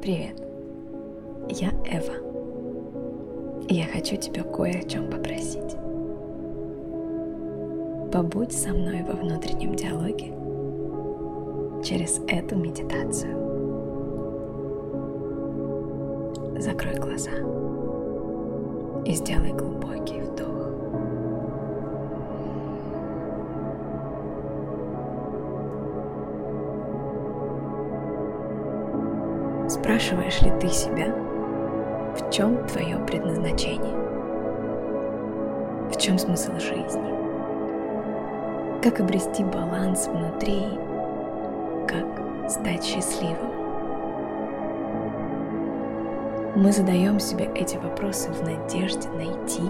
Привет, я Эва. Я хочу тебя кое о чем попросить. Побудь со мной во внутреннем диалоге через эту медитацию. Закрой глаза и сделай глубокий Спрашиваешь ли ты себя, в чем твое предназначение? В чем смысл жизни? Как обрести баланс внутри? Как стать счастливым? Мы задаем себе эти вопросы в надежде найти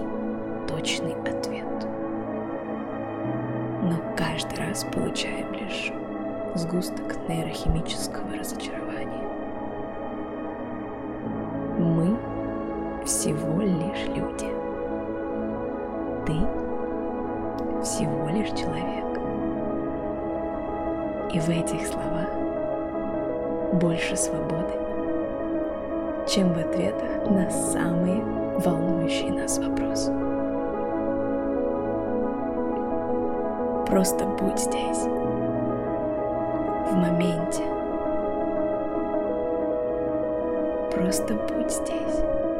точный ответ. Но каждый раз получаем лишь сгусток нейрохимического разочарования. Мы всего лишь люди. Ты всего лишь человек. И в этих словах больше свободы, чем в ответах на самые волнующие нас вопросы. Просто будь здесь, в моменте – Просто будь здесь.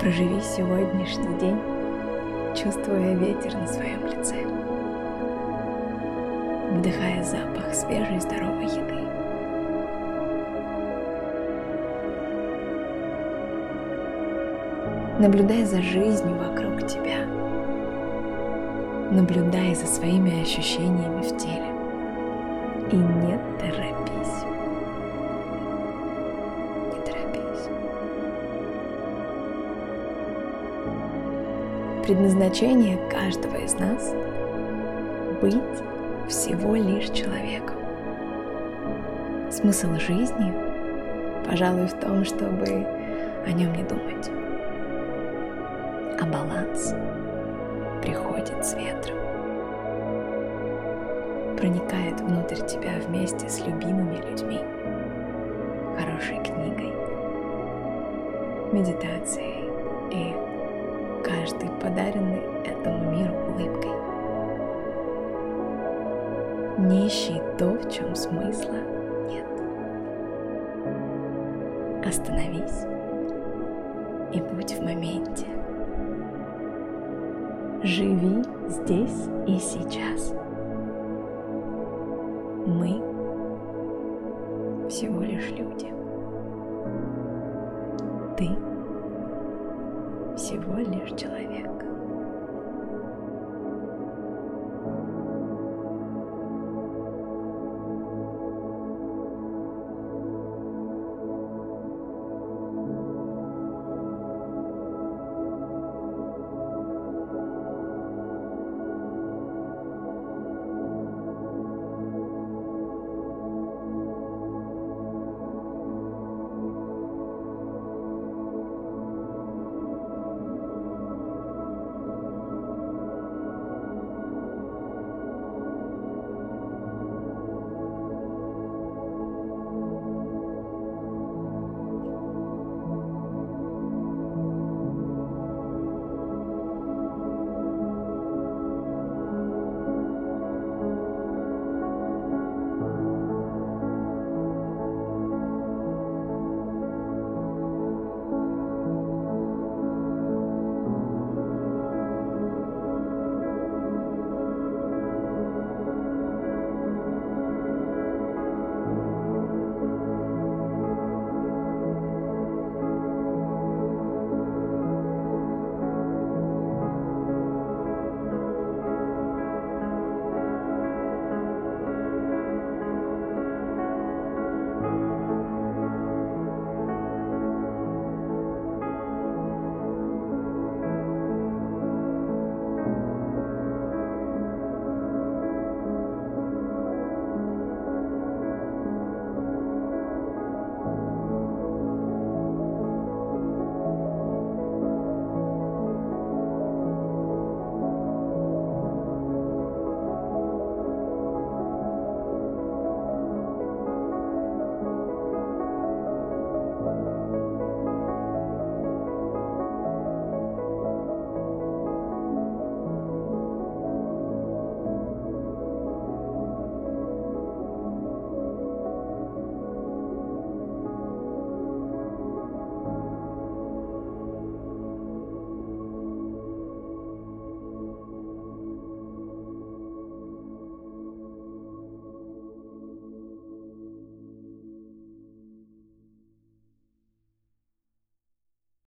Проживи сегодняшний день, чувствуя ветер на своем лице, вдыхая запах свежей здоровой еды. Наблюдай за жизнью вокруг тебя. Наблюдай за своими ощущениями в теле. И не торопись. Предназначение каждого из нас — быть всего лишь человеком. Смысл жизни, пожалуй, в том, чтобы о нем не думать. А баланс приходит с ветром. Проникает внутрь тебя вместе с любимыми людьми, хорошей книгой, медитацией каждый подаренный этому миру улыбкой. Не ищи то, в чем смысла нет. Остановись и будь в моменте. Живи здесь и сейчас. Мы всего лишь люди. Ты всего лишь человек.